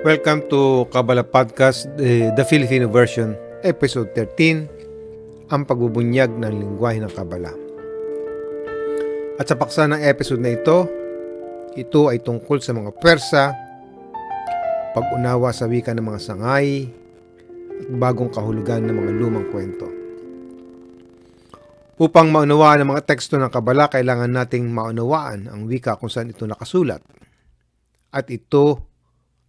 Welcome to Kabbalah Podcast, the, the Filipino version, episode 13, ang pagbubunyag ng lingwahe ng Kabbalah. At sa paksa ng episode na ito, ito ay tungkol sa mga Persa, pag-unawa sa wika ng mga sangay, at bagong kahulugan ng mga lumang kwento. Upang maunawaan ang mga teksto ng Kabbalah, kailangan nating maunawaan ang wika kung saan ito nakasulat. At ito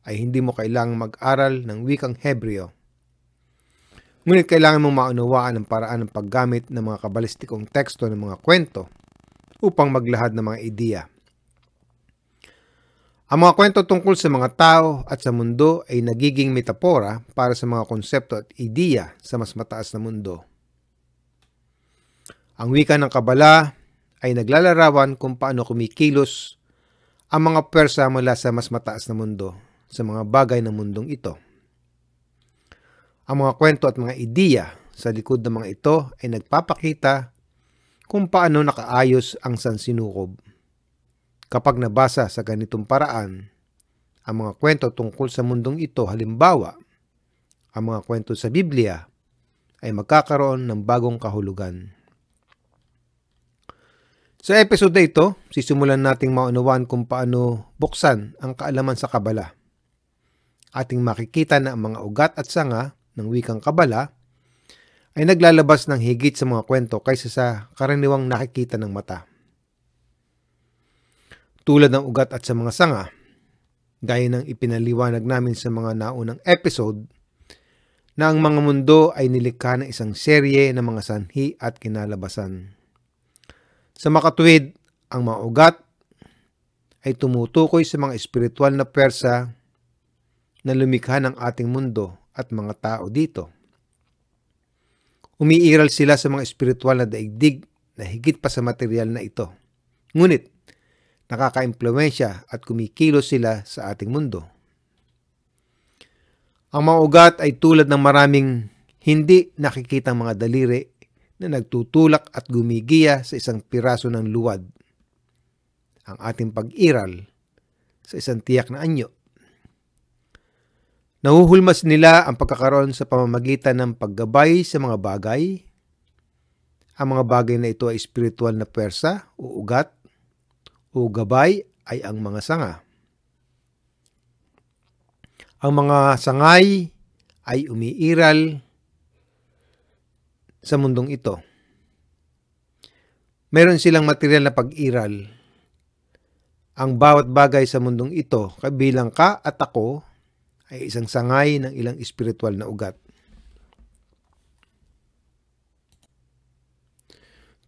ay hindi mo kailangang mag-aral ng wikang Hebreo. Ngunit kailangan mong maunawaan ang paraan ng paggamit ng mga kabalistikong teksto ng mga kwento upang maglahad ng mga ideya. Ang mga kwento tungkol sa mga tao at sa mundo ay nagiging metapora para sa mga konsepto at ideya sa mas mataas na mundo. Ang wika ng Kabala ay naglalarawan kung paano kumikilos ang mga Persa mula sa mas mataas na mundo sa mga bagay ng mundong ito. Ang mga kwento at mga ideya sa likod ng mga ito ay nagpapakita kung paano nakaayos ang sansinukob. Kapag nabasa sa ganitong paraan, ang mga kwento tungkol sa mundong ito halimbawa, ang mga kwento sa Biblia ay magkakaroon ng bagong kahulugan. Sa episode na ito, sisimulan nating maunawaan kung paano buksan ang kaalaman sa Kabala ating makikita na ang mga ugat at sanga ng wikang kabala ay naglalabas ng higit sa mga kwento kaysa sa karaniwang nakikita ng mata. Tulad ng ugat at sa mga sanga, gaya ng ipinaliwanag namin sa mga naunang episode, na ang mga mundo ay nilikha ng isang serye ng mga sanhi at kinalabasan. Sa makatuwid, ang mga ugat ay tumutukoy sa mga espiritual na persa na lumikha ng ating mundo at mga tao dito. Umiiral sila sa mga espiritual na daigdig na higit pa sa material na ito. Ngunit, nakaka-impluensya at kumikilos sila sa ating mundo. Ang mga ugat ay tulad ng maraming hindi nakikitang mga daliri na nagtutulak at gumigiya sa isang piraso ng luwad. Ang ating pag-iral sa isang tiyak na anyo. Nahuhulmas nila ang pagkakaroon sa pamamagitan ng paggabay sa mga bagay. Ang mga bagay na ito ay spiritual na persa o ugat o gabay ay ang mga sanga. Ang mga sangay ay umiiral sa mundong ito. Meron silang material na pag-iral. Ang bawat bagay sa mundong ito, kabilang ka at ako, ay isang sangay ng ilang espiritual na ugat.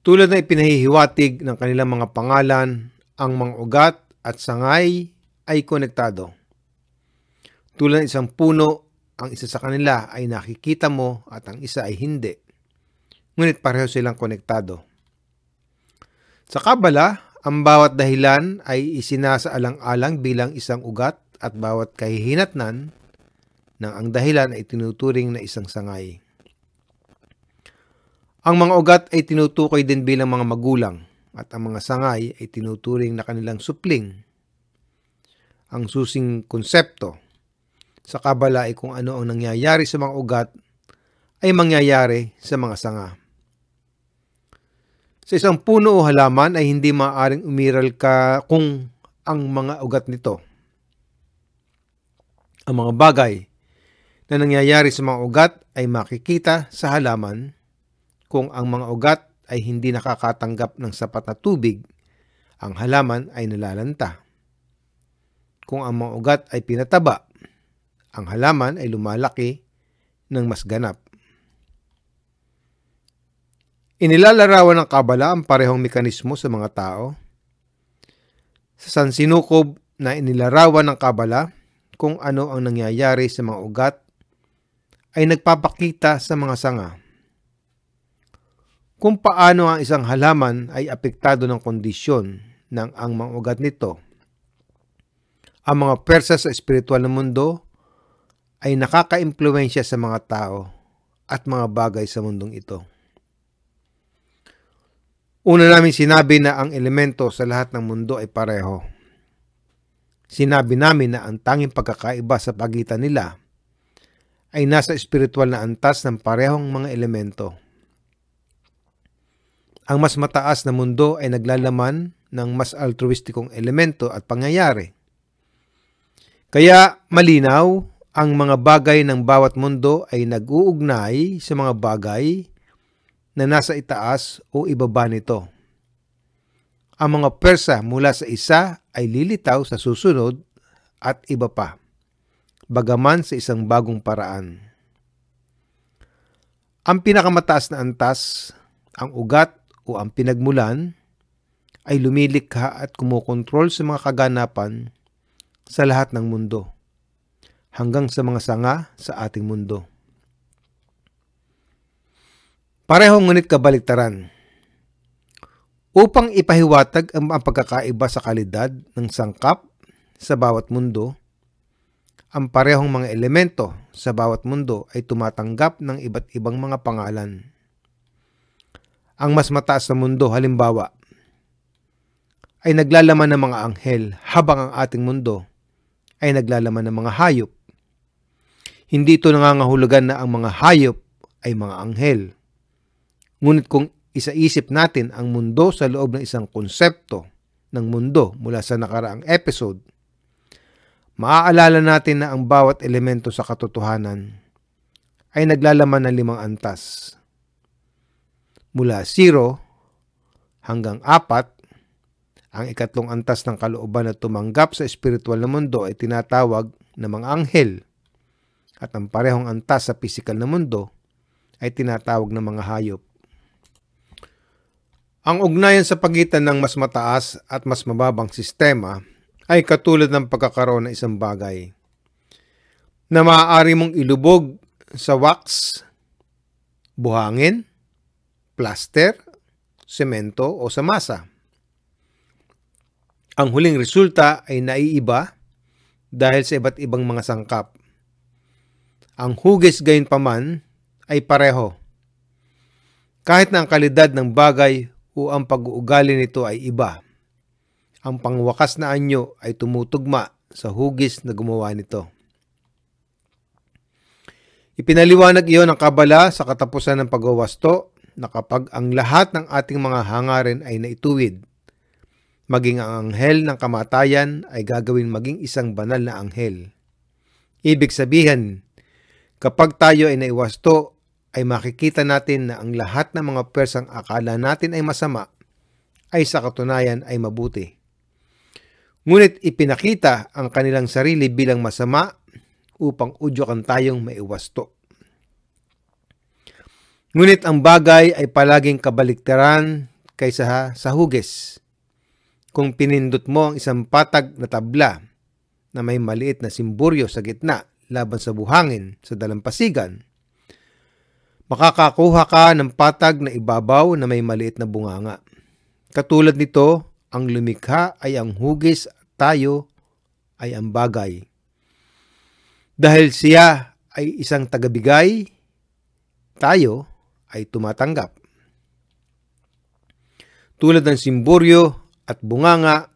Tulad na ipinahihiwatig ng kanilang mga pangalan, ang mga ugat at sangay ay konektado. Tulad ng isang puno, ang isa sa kanila ay nakikita mo at ang isa ay hindi. Ngunit pareho silang konektado. Sa Kabala, ang bawat dahilan ay isinasaalang-alang bilang isang ugat at bawat kahihinatnan ng ang dahilan ay tinuturing na isang sangay. Ang mga ugat ay tinutukoy din bilang mga magulang at ang mga sangay ay tinuturing na kanilang supling. Ang susing konsepto sa kabala ay kung ano ang nangyayari sa mga ugat ay mangyayari sa mga sanga. Sa isang puno o halaman ay hindi maaaring umiral ka kung ang mga ugat nito ang mga bagay na nangyayari sa mga ugat ay makikita sa halaman kung ang mga ugat ay hindi nakakatanggap ng sapat na tubig, ang halaman ay nalalanta. Kung ang mga ugat ay pinataba, ang halaman ay lumalaki ng mas ganap. Inilalarawan ng kabala ang parehong mekanismo sa mga tao. Sa sansinukob na inilarawan ng kabala, kung ano ang nangyayari sa mga ugat ay nagpapakita sa mga sanga. Kung paano ang isang halaman ay apektado ng kondisyon ng ang mga ugat nito. Ang mga persa sa espiritual na mundo ay nakaka-impluensya sa mga tao at mga bagay sa mundong ito. Una namin sinabi na ang elemento sa lahat ng mundo ay pareho. Sinabi namin na ang tanging pagkakaiba sa pagitan nila ay nasa espiritual na antas ng parehong mga elemento. Ang mas mataas na mundo ay naglalaman ng mas altruistikong elemento at pangyayari. Kaya malinaw ang mga bagay ng bawat mundo ay nag-uugnay sa mga bagay na nasa itaas o ibaba nito. Ang mga persa mula sa isa ay lilitaw sa susunod at iba pa, bagaman sa isang bagong paraan. Ang pinakamataas na antas, ang ugat o ang pinagmulan, ay lumilikha at kumokontrol sa mga kaganapan sa lahat ng mundo, hanggang sa mga sanga sa ating mundo. Parehong ngunit kabaliktaran. Upang ipahiwatag ang pagkakaiba sa kalidad ng sangkap sa bawat mundo, ang parehong mga elemento sa bawat mundo ay tumatanggap ng iba't ibang mga pangalan. Ang mas mataas na mundo, halimbawa, ay naglalaman ng mga anghel habang ang ating mundo ay naglalaman ng mga hayop. Hindi ito nangangahulugan na ang mga hayop ay mga anghel Ngunit kung isaisip natin ang mundo sa loob ng isang konsepto ng mundo mula sa nakaraang episode, maaalala natin na ang bawat elemento sa katotohanan ay naglalaman ng limang antas. Mula 0 hanggang 4, ang ikatlong antas ng kalooban na tumanggap sa espiritual na mundo ay tinatawag na mga anghel at ang parehong antas sa pisikal na mundo ay tinatawag na mga hayop. Ang ugnayan sa pagitan ng mas mataas at mas mababang sistema ay katulad ng pagkakaroon ng isang bagay na maaari mong ilubog sa wax, buhangin, plaster, semento o sa masa. Ang huling resulta ay naiiba dahil sa iba't ibang mga sangkap. Ang hugis gayon paman ay pareho. Kahit na ang kalidad ng bagay o ang pag-uugali nito ay iba. Ang pangwakas na anyo ay tumutugma sa hugis na gumawa nito. Ipinaliwanag iyon ng kabala sa katapusan ng pagwawasto na kapag ang lahat ng ating mga hangarin ay naituwid, maging ang anghel ng kamatayan ay gagawin maging isang banal na anghel. Ibig sabihin, kapag tayo ay naiwasto ay makikita natin na ang lahat ng mga persang akala natin ay masama ay sa katunayan ay mabuti. Ngunit ipinakita ang kanilang sarili bilang masama upang udyokan tayong maiwasto. Ngunit ang bagay ay palaging kabaliktaran kaysa sa hugis. Kung pinindot mo ang isang patag na tabla na may maliit na simburyo sa gitna laban sa buhangin sa dalampasigan, makakakuha ka ng patag na ibabaw na may maliit na bunganga. Katulad nito, ang lumikha ay ang hugis tayo ay ang bagay. Dahil siya ay isang tagabigay, tayo ay tumatanggap. Tulad ng simburyo at bunganga,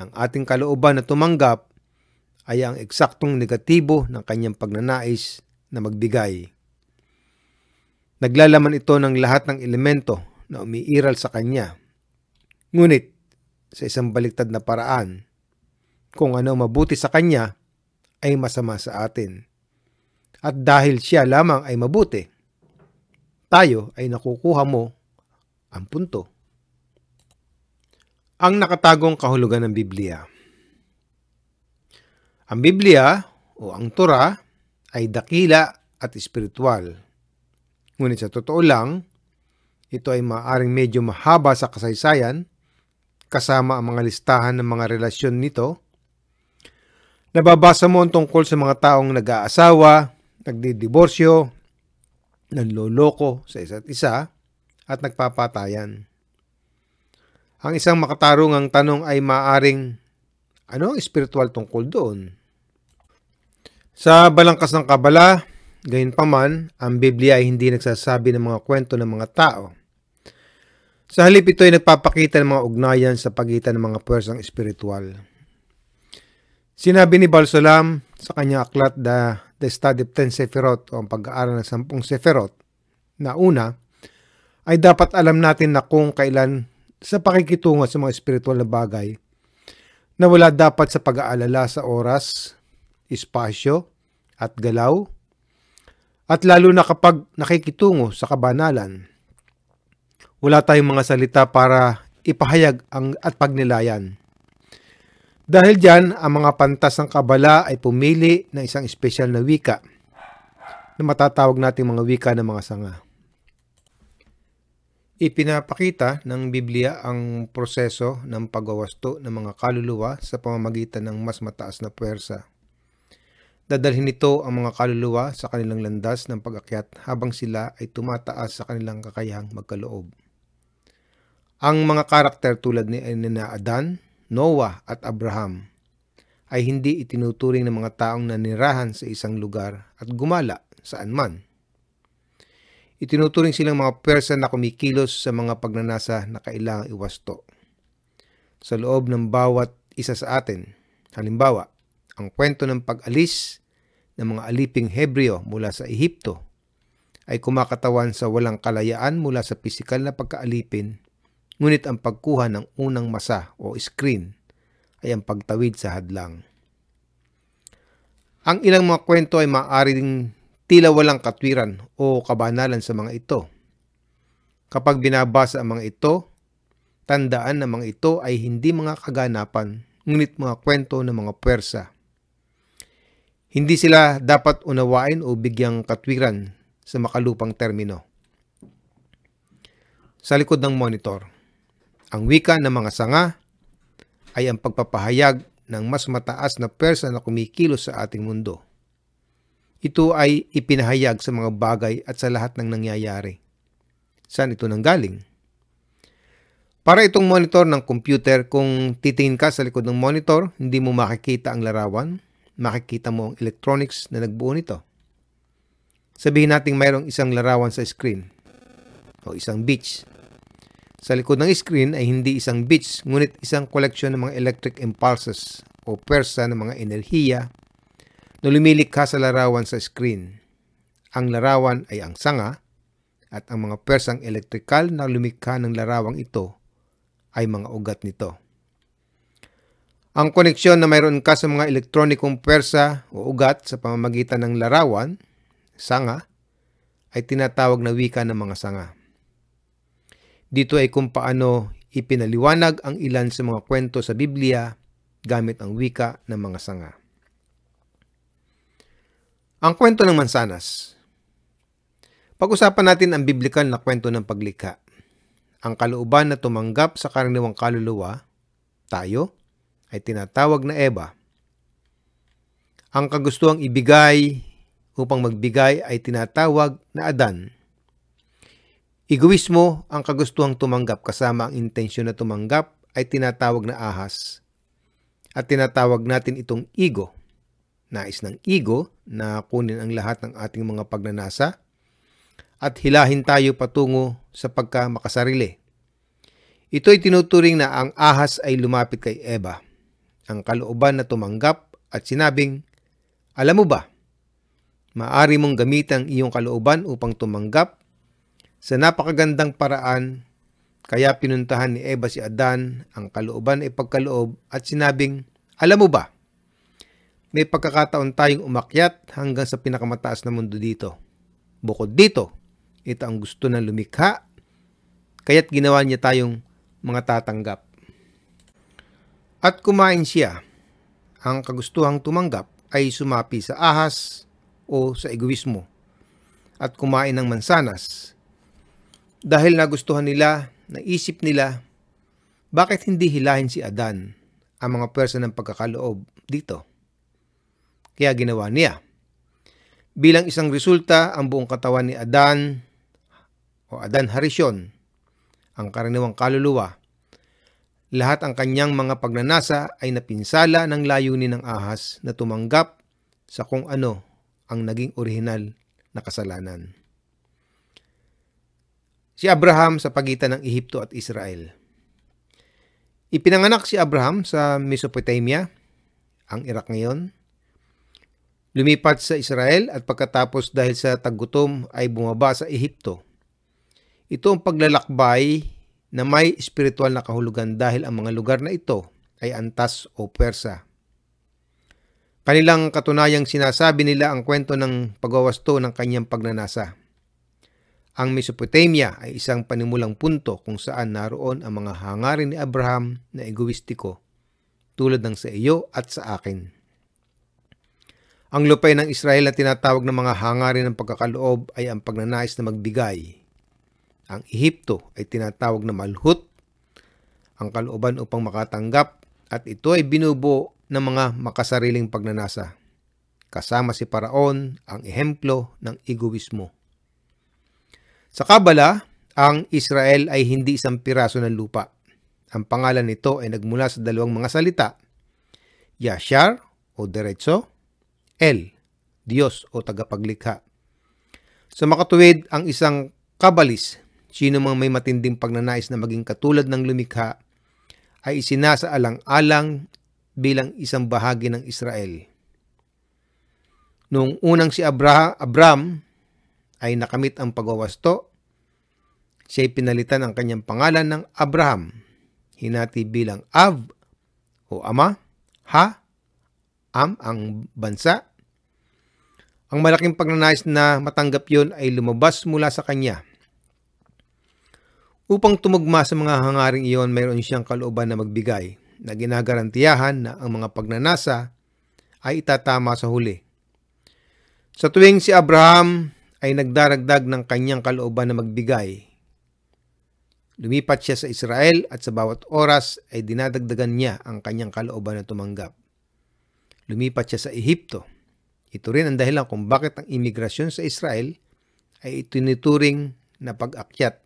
ang ating kalooban na tumanggap ay ang eksaktong negatibo ng kanyang pagnanais na magbigay. Naglalaman ito ng lahat ng elemento na umiiral sa kanya. Ngunit, sa isang baliktad na paraan, kung ano mabuti sa kanya ay masama sa atin. At dahil siya lamang ay mabuti, tayo ay nakukuha mo ang punto. Ang nakatagong kahulugan ng Biblia Ang Biblia o ang Torah ay dakila at espiritual Ngunit sa totoo lang, ito ay maaring medyo mahaba sa kasaysayan kasama ang mga listahan ng mga relasyon nito. Nababasa mo ang tungkol sa mga taong nag-aasawa, nagdidiborsyo, nanloloko sa isa't isa, at nagpapatayan. Ang isang makatarungang tanong ay maaring, ano ang espiritual tungkol doon? Sa balangkas ng kabala, Gayunpaman, ang Biblia ay hindi nagsasabi ng mga kwento ng mga tao. Sa halip ito ay nagpapakita ng mga ugnayan sa pagitan ng mga puwersang espiritual. Sinabi ni Balsolam sa kanyang aklat The, The Study of Ten Sefirot o ang pag-aaral ng sampung Sefirot na una ay dapat alam natin na kung kailan sa pakikitungo sa mga espiritual na bagay na wala dapat sa pag-aalala sa oras, espasyo, at galaw, at lalo na kapag nakikitungo sa kabanalan wala tayong mga salita para ipahayag ang at pagnilayan. Dahil dyan, ang mga pantas ng kabala ay pumili ng isang espesyal na wika na matatawag nating mga wika ng mga sanga. Ipinapakita ng Biblia ang proseso ng pagwawasto ng mga kaluluwa sa pamamagitan ng mas mataas na puwersa. Dadalhin nito ang mga kaluluwa sa kanilang landas ng pag-akyat habang sila ay tumataas sa kanilang kakayahang magkaloob. Ang mga karakter tulad ni na Adan, Noah at Abraham ay hindi itinuturing ng mga taong nanirahan sa isang lugar at gumala saan man. Itinuturing silang mga person na kumikilos sa mga pagnanasa na kailangang iwasto. Sa loob ng bawat isa sa atin, halimbawa, ang kwento ng pag-alis ng mga aliping Hebreo mula sa Ehipto ay kumakatawan sa walang kalayaan mula sa pisikal na pagkaalipin Ngunit ang pagkuha ng unang masa o screen ay ang pagtawid sa hadlang. Ang ilang mga kwento ay maaaring tila walang katwiran o kabanalan sa mga ito. Kapag binabasa ang mga ito, tandaan na mga ito ay hindi mga kaganapan, ngunit mga kwento ng mga pwersa. Hindi sila dapat unawain o bigyang katwiran sa makalupang termino. Sa likod ng monitor, ang wika ng mga sanga ay ang pagpapahayag ng mas mataas na persa na kumikilos sa ating mundo. Ito ay ipinahayag sa mga bagay at sa lahat ng nangyayari. Saan ito nanggaling? Para itong monitor ng computer, kung titingin ka sa likod ng monitor, hindi mo makikita ang larawan, makikita mo ang electronics na nagbuo nito. Sabihin natin mayroong isang larawan sa screen o isang beach sa likod ng screen ay hindi isang bits, ngunit isang koleksyon ng mga electric impulses o persa ng mga enerhiya na lumilikha sa larawan sa screen. Ang larawan ay ang sanga at ang mga persang elektrikal na lumikha ng larawang ito ay mga ugat nito. Ang koneksyon na mayroon ka sa mga elektronikong persa o ugat sa pamamagitan ng larawan, sanga, ay tinatawag na wika ng mga sanga. Dito ay kung paano ipinaliwanag ang ilan sa mga kwento sa Biblia gamit ang wika ng mga sanga. Ang kwento ng mansanas. Pag-usapan natin ang biblikal na kwento ng paglikha. Ang kalooban na tumanggap sa karaniwang kaluluwa, tayo, ay tinatawag na Eva. Ang kagustuhang ibigay upang magbigay ay tinatawag na Adan. Egoismo ang kagustuhang tumanggap kasama ang intensyon na tumanggap ay tinatawag na ahas. At tinatawag natin itong ego. Nais ng ego na kunin ang lahat ng ating mga pagnanasa at hilahin tayo patungo sa pagka makasarili. Ito ay tinuturing na ang ahas ay lumapit kay Eva. Ang kalooban na tumanggap at sinabing, Alam mo ba, maari mong gamitin ang iyong kalooban upang tumanggap sa napakagandang paraan, kaya pinuntahan ni Eva si Adan, ang kalooban ay pagkaloob at sinabing, Alam mo ba, may pagkakataon tayong umakyat hanggang sa pinakamataas na mundo dito. Bukod dito, ito ang gusto ng lumikha, kaya't ginawa niya tayong mga tatanggap. At kumain siya. Ang kagustuhang tumanggap ay sumapi sa ahas o sa egoismo at kumain ng mansanas dahil nagustuhan nila, naisip nila, bakit hindi hilahin si Adan ang mga person ng pagkakaloob dito? Kaya ginawa niya. Bilang isang resulta, ang buong katawan ni Adan o Adan Harisyon, ang karaniwang kaluluwa, lahat ang kanyang mga pagnanasa ay napinsala ng layunin ng ahas na tumanggap sa kung ano ang naging orihinal na kasalanan. Si Abraham sa pagitan ng Ehipto at Israel. Ipinanganak si Abraham sa Mesopotamia, ang Iraq ngayon. Lumipat sa Israel at pagkatapos dahil sa taggutom ay bumaba sa Ehipto. Ito ang paglalakbay na may espiritual na kahulugan dahil ang mga lugar na ito ay antas o persa. Kanilang katunayang sinasabi nila ang kwento ng pagwawasto ng kanyang pagnanasa. Ang Mesopotamia ay isang panimulang punto kung saan naroon ang mga hangarin ni Abraham na egoistiko tulad ng sa iyo at sa akin. Ang lupay ng Israel na tinatawag ng mga hangarin ng pagkakaloob ay ang pagnanais na magbigay. Ang Ehipto ay tinatawag na malhut, ang kalooban upang makatanggap at ito ay binubuo ng mga makasariling pagnanasa. Kasama si Paraon ang ehemplo ng egoismo. Sa Kabala, ang Israel ay hindi isang piraso ng lupa. Ang pangalan nito ay nagmula sa dalawang mga salita, Yashar o Derecho, El, Diyos o tagapaglikha. Sa makatuwid, ang isang kabalis, sino mang may matinding pagnanais na maging katulad ng lumikha, ay isinasaalang-alang bilang isang bahagi ng Israel. Noong unang si Abra, Abram ay nakamit ang pagwawasto, siya ay pinalitan ang kanyang pangalan ng Abraham, hinati bilang Av o Ama, Ha, Am ang bansa. Ang malaking pagnanais na matanggap yon ay lumabas mula sa kanya. Upang tumugma sa mga hangaring iyon, mayroon siyang kalooban na magbigay na ginagarantiyahan na ang mga pagnanasa ay itatama sa huli. Sa tuwing si Abraham ay nagdaragdag ng kanyang kalooban na magbigay, Lumipat siya sa Israel at sa bawat oras ay dinadagdagan niya ang kanyang kalooban na tumanggap. Lumipat siya sa Ehipto. Ito rin ang dahilan kung bakit ang imigrasyon sa Israel ay itinuturing na pag-akyat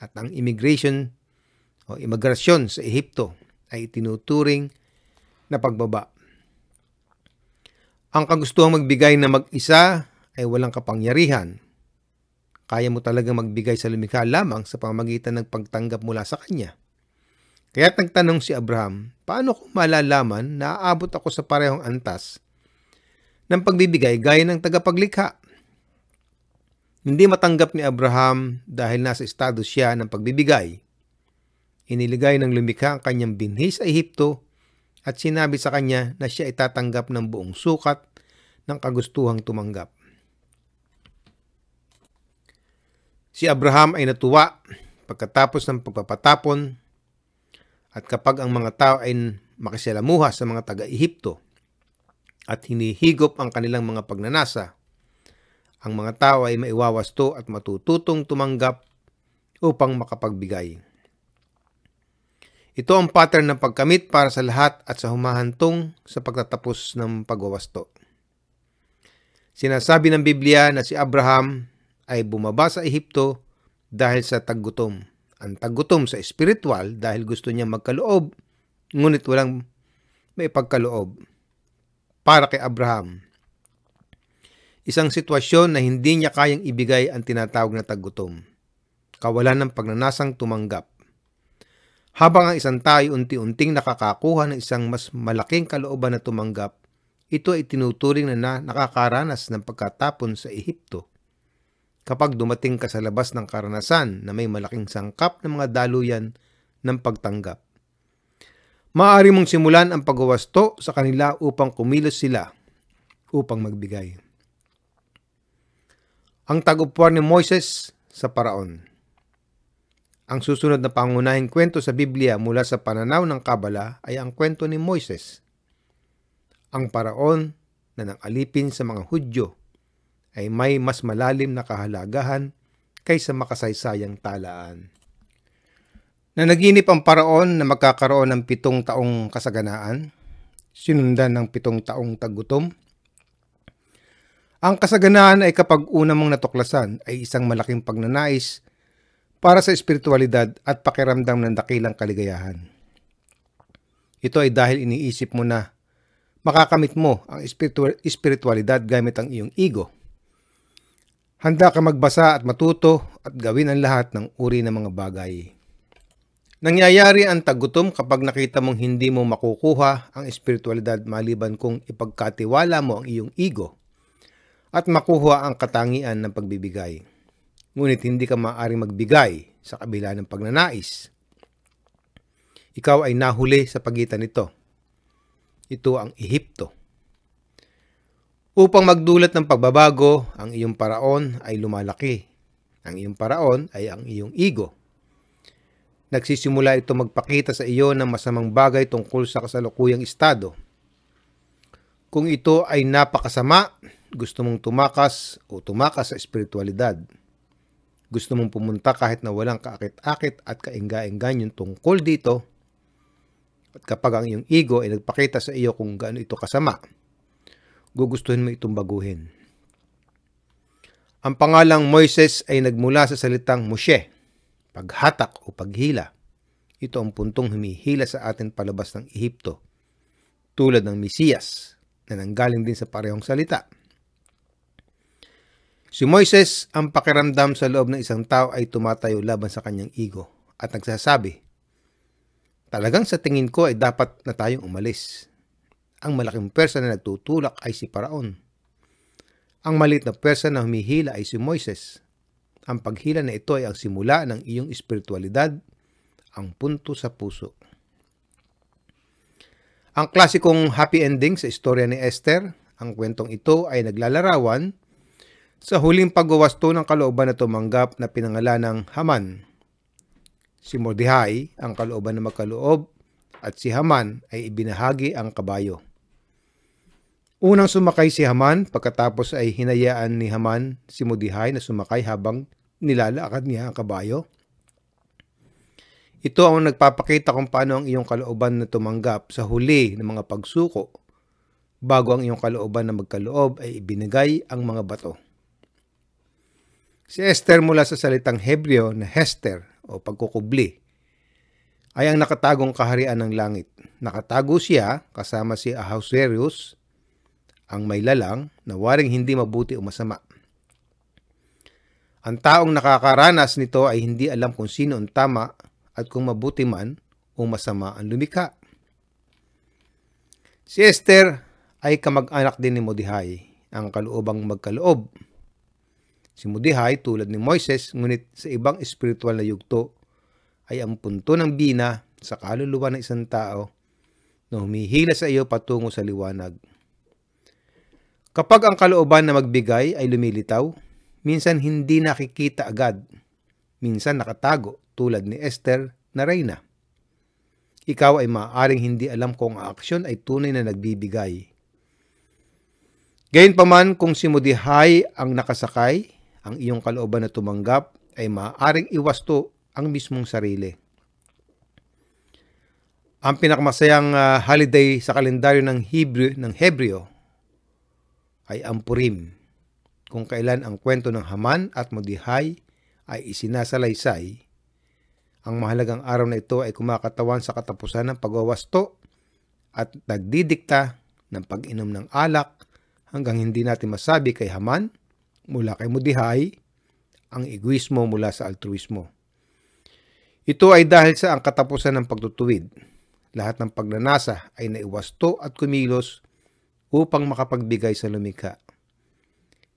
at ang immigration o imigrasyon sa Ehipto ay itinuturing na pagbaba. Ang kagustuhang magbigay na mag-isa ay walang kapangyarihan kaya mo talaga magbigay sa lumikha lamang sa pamamagitan ng pagtanggap mula sa Kanya. Kaya't nagtanong si Abraham, paano ko malalaman na aabot ako sa parehong antas ng pagbibigay gaya ng tagapaglikha? Hindi matanggap ni Abraham dahil nasa estado siya ng pagbibigay. Iniligay ng lumikha ang kanyang binhi sa Ehipto at sinabi sa kanya na siya itatanggap ng buong sukat ng kagustuhang tumanggap. Si Abraham ay natuwa pagkatapos ng pagpapatapon at kapag ang mga tao ay makisalamuha sa mga taga-Ehipto at hinihigop ang kanilang mga pagnanasa, ang mga tao ay maiwawasto at matututong tumanggap upang makapagbigay. Ito ang pattern ng pagkamit para sa lahat at sa humahantong sa pagtatapos ng pagwawasto. Sinasabi ng Biblia na si Abraham ay bumaba sa Ehipto dahil sa taggutom. Ang taggutom sa espiritual dahil gusto niya magkaloob, ngunit walang may pagkaloob. Para kay Abraham, isang sitwasyon na hindi niya kayang ibigay ang tinatawag na taggutom. Kawalan ng pagnanasang tumanggap. Habang ang isang tayo unti-unting nakakakuha ng isang mas malaking kalooban na tumanggap, ito ay tinuturing na, na nakakaranas ng pagkatapon sa Ehipto kapag dumating ka sa labas ng karanasan na may malaking sangkap ng mga daluyan ng pagtanggap. Maaari mong simulan ang pagwawasto sa kanila upang kumilos sila upang magbigay. Ang tagupuan ni Moises sa paraon. Ang susunod na pangunahing kwento sa Biblia mula sa pananaw ng Kabala ay ang kwento ni Moises. Ang paraon na nang alipin sa mga Hudyo ay may mas malalim na kahalagahan kaysa makasaysayang talaan. Nanaginip ang paraon na magkakaroon ng pitong taong kasaganaan, sinundan ng pitong taong tagutom. Ang kasaganaan ay kapag una mong natuklasan ay isang malaking pagnanais para sa espiritualidad at pakiramdam ng dakilang kaligayahan. Ito ay dahil iniisip mo na makakamit mo ang espiritualidad gamit ang iyong ego Handa ka magbasa at matuto at gawin ang lahat ng uri ng mga bagay. Nangyayari ang tagutom kapag nakita mong hindi mo makukuha ang espiritualidad maliban kung ipagkatiwala mo ang iyong ego at makuha ang katangian ng pagbibigay. Ngunit hindi ka maaaring magbigay sa kabila ng pagnanais. Ikaw ay nahuli sa pagitan nito. Ito ang Ehipto. Upang magdulot ng pagbabago, ang iyong paraon ay lumalaki. Ang iyong paraon ay ang iyong ego nagsisimula ito magpakita sa iyo ng masamang bagay tungkol sa kasalukuyang estado. Kung ito ay napakasama, gusto mong tumakas o tumakas sa espiritualidad. Gusto mong pumunta kahit na walang kaakit-akit at kaingga-inggan yung tungkol dito. At kapag ang iyong ego ay nagpakita sa iyo kung gaano ito kasama, gugustuhin mo itong baguhin. Ang pangalang Moises ay nagmula sa salitang Moshe, paghatak o paghila. Ito ang puntong humihila sa atin palabas ng Ehipto, tulad ng Mesiyas na nanggaling din sa parehong salita. Si Moises, ang pakiramdam sa loob ng isang tao ay tumatayo laban sa kanyang ego at nagsasabi, Talagang sa tingin ko ay dapat na tayong umalis. Ang malaking persa na nagtutulak ay si Paraon. Ang maliit na persa na humihila ay si Moises ang paghila na ito ay ang simula ng iyong espiritualidad, ang punto sa puso. Ang klasikong happy ending sa istorya ni Esther, ang kwentong ito ay naglalarawan sa huling pagwawasto ng kalooban na tumanggap na pinangalan ng Haman. Si Mordecai ang kalooban na magkaloob at si Haman ay ibinahagi ang kabayo. Unang sumakay si Haman pagkatapos ay hinayaan ni Haman si Mordecai na sumakay habang nilalakad niya ang kabayo? Ito ang nagpapakita kung paano ang iyong kalooban na tumanggap sa huli ng mga pagsuko bago ang iyong kalooban na magkaloob ay ibinigay ang mga bato. Si Esther mula sa salitang Hebreo na Hester o pagkukubli ay ang nakatagong kaharian ng langit. Nakatago siya kasama si Ahasuerus, ang may lalang na waring hindi mabuti o masama. Ang taong nakakaranas nito ay hindi alam kung sino ang tama at kung mabuti man o masama ang lumikha. Si Esther ay kamag-anak din ni Modihay, ang kaluobang magkaloob. Si Modihay tulad ni Moises, ngunit sa ibang espiritual na yugto, ay ang punto ng bina sa kaluluwa ng isang tao na humihila sa iyo patungo sa liwanag. Kapag ang kalooban na magbigay ay lumilitaw, Minsan hindi nakikita agad. Minsan nakatago tulad ni Esther na reyna. Ikaw ay maaaring hindi alam kung ang aksyon ay tunay na nagbibigay. Gayunpaman kung si Mudihay ang nakasakay, ang iyong kalooban na tumanggap ay maaaring iwasto ang mismong sarili. Ang pinakamasayang uh, holiday sa kalendaryo ng Hebrew ng Hebreo ay ang Purim kung kailan ang kwento ng Haman at Modihay ay isinasalaysay, ang mahalagang araw na ito ay kumakatawan sa katapusan ng pagwawasto at nagdidikta ng pag-inom ng alak hanggang hindi natin masabi kay Haman mula kay Modihay ang egoismo mula sa altruismo. Ito ay dahil sa ang katapusan ng pagtutuwid. Lahat ng pagnanasa ay naiwasto at kumilos upang makapagbigay sa lumikha.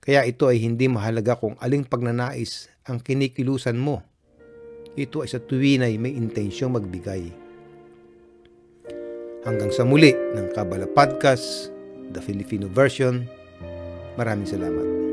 Kaya ito ay hindi mahalaga kung aling pagnanais ang kinikilusan mo. Ito ay sa tuwinay may intensyong magbigay. Hanggang sa muli ng Kabala Podcast, the Filipino version. Maraming salamat.